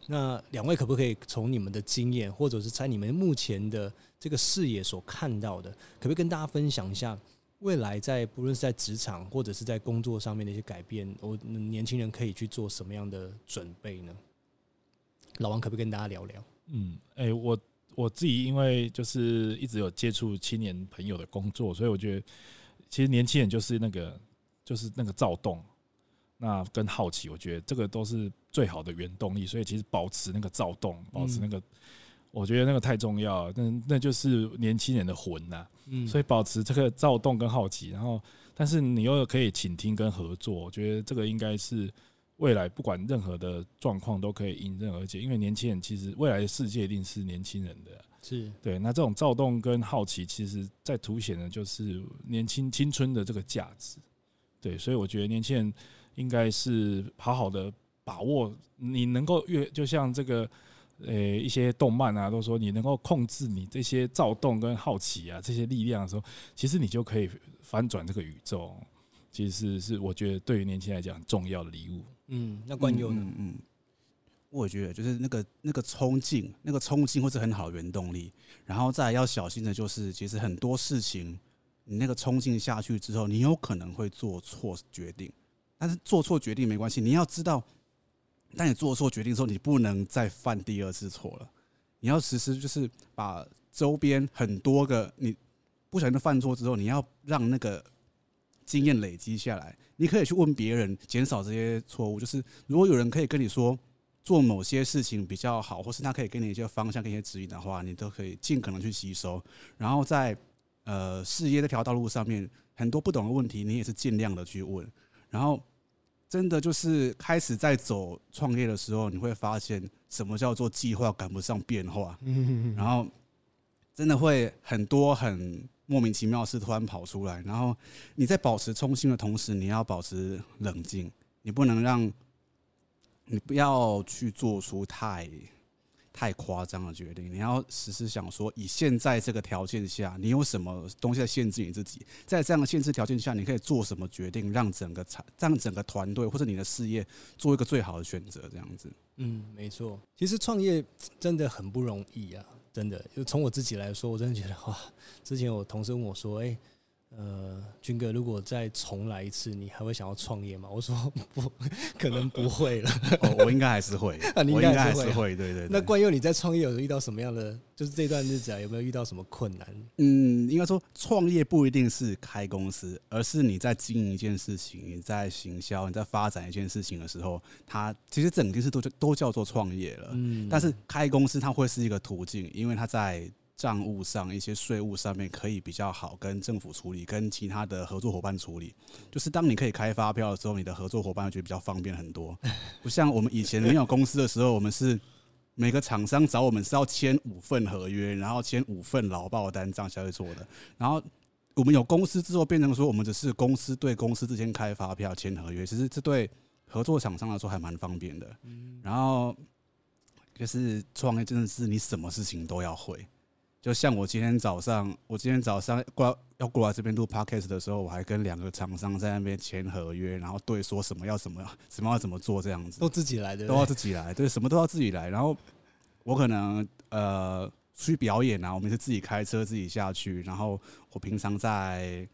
那两位可不可以从你们的经验，或者是在你们目前的这个视野所看到的，可不可以跟大家分享一下未来在不论是在职场或者是在工作上面的一些改变？我年轻人可以去做什么样的准备呢？老王可不可以跟大家聊聊？嗯，哎，我我自己因为就是一直有接触青年朋友的工作，所以我觉得其实年轻人就是那个就是那个躁动。那跟好奇，我觉得这个都是最好的原动力。所以其实保持那个躁动，保持那个，我觉得那个太重要了。那那就是年轻人的魂呐。嗯，所以保持这个躁动跟好奇，然后但是你又可以倾听跟合作，我觉得这个应该是未来不管任何的状况都可以迎刃而解。因为年轻人其实未来的世界一定是年轻人的，是对。那这种躁动跟好奇，其实在凸显的就是年轻青春的这个价值。对，所以我觉得年轻人。应该是好好的把握，你能够越就像这个，呃，一些动漫啊，都说你能够控制你这些躁动跟好奇啊这些力量的时候，其实你就可以翻转这个宇宙。其实是是我觉得对于年轻人来讲很重要的礼物。嗯，那冠佑呢？嗯，嗯，我觉得就是那个那个冲劲，那个冲劲会是很好的原动力。然后再要小心的就是，其实很多事情你那个冲劲下去之后，你有可能会做错决定。但是做错决定没关系，你要知道，当你做错决定的时候，你不能再犯第二次错了。你要实施，就是把周边很多个你不小心的犯错之后，你要让那个经验累积下来。你可以去问别人，减少这些错误。就是如果有人可以跟你说做某些事情比较好，或是他可以给你一些方向、跟一些指引的话，你都可以尽可能去吸收。然后在呃事业这条道路上面，很多不懂的问题，你也是尽量的去问。然后，真的就是开始在走创业的时候，你会发现什么叫做计划赶不上变化。然后，真的会很多很莫名其妙的事突然跑出来。然后你在保持冲心的同时，你要保持冷静，你不能让，你不要去做出太。太夸张的决定，你要时时想说，以现在这个条件下，你有什么东西在限制你自己？在这样的限制条件下，你可以做什么决定，让整个产，让整个团队或者你的事业做一个最好的选择？这样子。嗯，没错。其实创业真的很不容易啊，真的。就从我自己来说，我真的觉得哇，之前我同事问我说，哎。呃，军哥，如果再重来一次，你还会想要创业吗？我说不，可能不会了。哦，我应该还是会。啊，你应该还是会。对对，对。那关佑，你在创业有遇到什么样的？就是这段日子啊，有没有遇到什么困难？嗯，应该说创业不一定是开公司，而是你在经营一件事情，你在行销，你在发展一件事情的时候，它其实整件事都都叫做创业了。嗯。但是开公司它会是一个途径，因为它在。账务上一些税务上面可以比较好跟政府处理，跟其他的合作伙伴处理。就是当你可以开发票的时候，你的合作伙伴会觉得比较方便很多。不像我们以前没有公司的时候，我们是每个厂商找我们是要签五份合约，然后签五份劳报单这样才会做的。然后我们有公司之后，变成说我们只是公司对公司之间开发票、签合约，其实这对合作厂商来说还蛮方便的。然后就是创业真的是你什么事情都要会。就像我今天早上，我今天早上过要过来这边录 podcast 的时候，我还跟两个厂商在那边签合约，然后对说什么要什么，什么要怎么做这样子，都自己来的，都要自己来，对，什么都要自己来。然后我可能呃出去表演啊，我们是自己开车自己下去。然后我平常在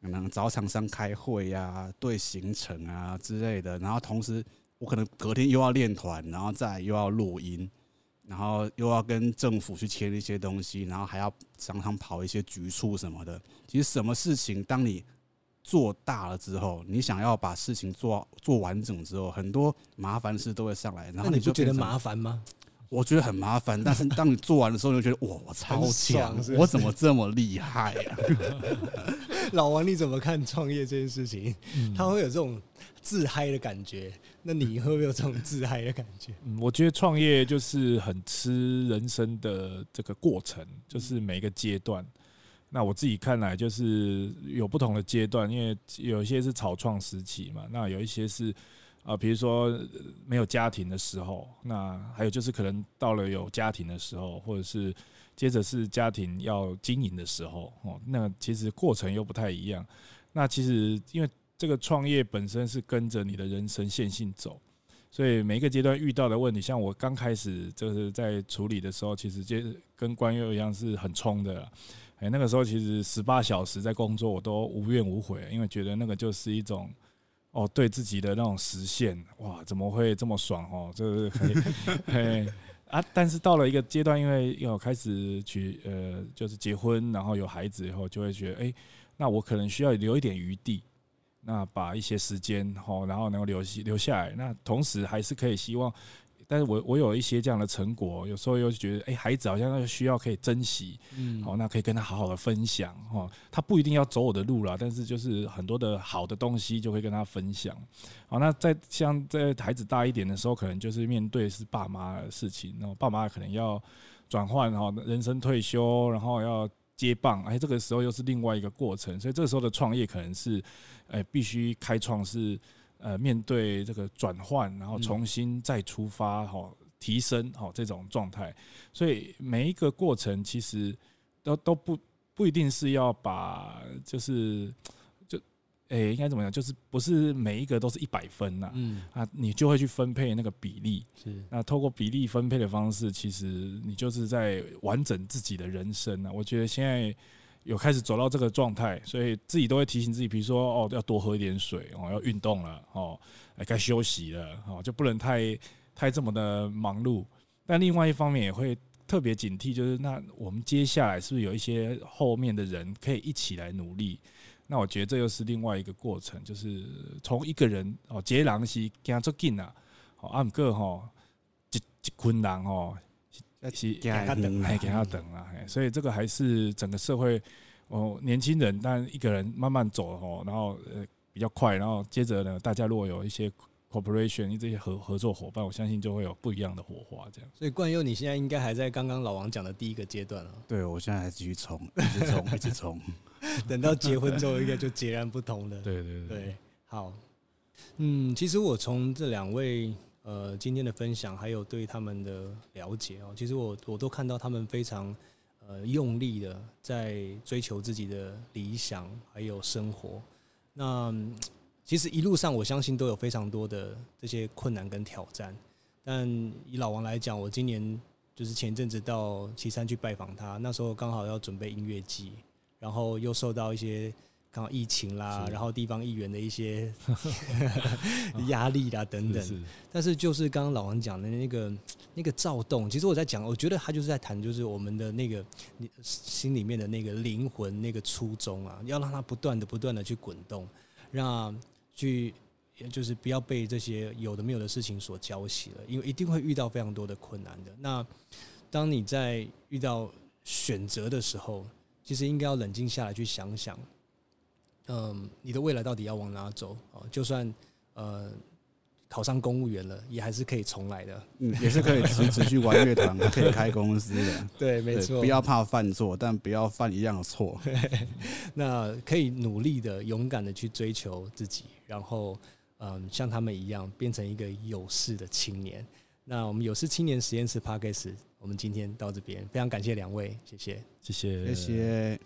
可能找厂商开会呀、啊、对行程啊之类的。然后同时我可能隔天又要练团，然后再又要录音。然后又要跟政府去签一些东西，然后还要常常跑一些局促什么的。其实什么事情，当你做大了之后，你想要把事情做做完整之后，很多麻烦事都会上来。然后你不觉得麻烦吗？我觉得很麻烦，但是当你做完的时候，你就觉得哇，我超强，我怎么这么厉害啊？老王，你怎么看创业这件事情？他会有这种自嗨的感觉，那你会不会有这种自嗨的感觉？嗯，我觉得创业就是很吃人生的这个过程，就是每个阶段。那我自己看来，就是有不同的阶段，因为有一些是草创时期嘛，那有一些是。啊，比如说没有家庭的时候，那还有就是可能到了有家庭的时候，或者是接着是家庭要经营的时候，哦，那其实过程又不太一样。那其实因为这个创业本身是跟着你的人生线性走，所以每一个阶段遇到的问题，像我刚开始就是在处理的时候，其实就跟关佑一样是很冲的。哎，那个时候其实十八小时在工作，我都无怨无悔，因为觉得那个就是一种。哦，对自己的那种实现，哇，怎么会这么爽哦？就是嘿，嘿啊！但是到了一个阶段，因为要开始去呃，就是结婚，然后有孩子以后，就会觉得，哎，那我可能需要留一点余地，那把一些时间，哦，然后能够留留下来，那同时还是可以希望。但是我我有一些这样的成果，有时候又觉得，哎，孩子好像需要可以珍惜，嗯，好，那可以跟他好好的分享，哈，他不一定要走我的路了，但是就是很多的好的东西就会跟他分享，好，那在像在孩子大一点的时候，可能就是面对是爸妈的事情，然后爸妈可能要转换，哈，人生退休，然后要接棒，哎，这个时候又是另外一个过程，所以这个时候的创业可能是，哎，必须开创是。呃，面对这个转换，然后重新再出发，哈，提升，哈，这种状态，所以每一个过程其实都都不不一定是要把，就是就，诶，应该怎么样？就是不是每一个都是一百分呐？嗯啊，你就会去分配那个比例，是那透过比例分配的方式，其实你就是在完整自己的人生啊。我觉得现在。有开始走到这个状态，所以自己都会提醒自己，比如说哦，要多喝一点水哦，要运动了哦，该休息了哦，就不能太太这么的忙碌。但另外一方面也会特别警惕，就是那我们接下来是不是有一些后面的人可以一起来努力？那我觉得这又是另外一个过程，就是从一个人哦，接狼是跟他做紧啊，哦阿姆哥哈，一一困难哦。是给他等，哎，给他等啊！所以这个还是整个社会哦，年轻人，但一个人慢慢走哦，然后呃比较快，然后接着呢，大家如果有一些 cooperation，这些合合作伙伴，我相信就会有不一样的火花。这样，所以冠佑，你现在应该还在刚刚老王讲的第一个阶段啊？对，我现在还继续冲，一直冲，一直冲，等到结婚之后，应该就截然不同了。对对对，对，好，嗯，其实我从这两位。呃，今天的分享还有对他们的了解哦，其实我我都看到他们非常呃用力的在追求自己的理想，还有生活。那其实一路上我相信都有非常多的这些困难跟挑战。但以老王来讲，我今年就是前阵子到岐山去拜访他，那时候刚好要准备音乐季，然后又受到一些。刚好疫情啦，然后地方议员的一些 压力啦等等，但是就是刚刚老王讲的那个那个躁动，其实我在讲，我觉得他就是在谈，就是我们的那个心里面的那个灵魂那个初衷啊，要让它不断的不断的去滚动，让去就是不要被这些有的没有的事情所浇熄了，因为一定会遇到非常多的困难的。那当你在遇到选择的时候，其实应该要冷静下来去想想。嗯，你的未来到底要往哪走？哦，就算呃，考上公务员了，也还是可以重来的。嗯，也是可以持持续玩乐团，可以开公司的。对，没错。不要怕犯错，但不要犯一样的错。那可以努力的、勇敢的去追求自己，然后嗯，像他们一样变成一个有事的青年。那我们有事青年实验室 Podcast，我们今天到这边，非常感谢两位，谢谢，谢谢，谢谢。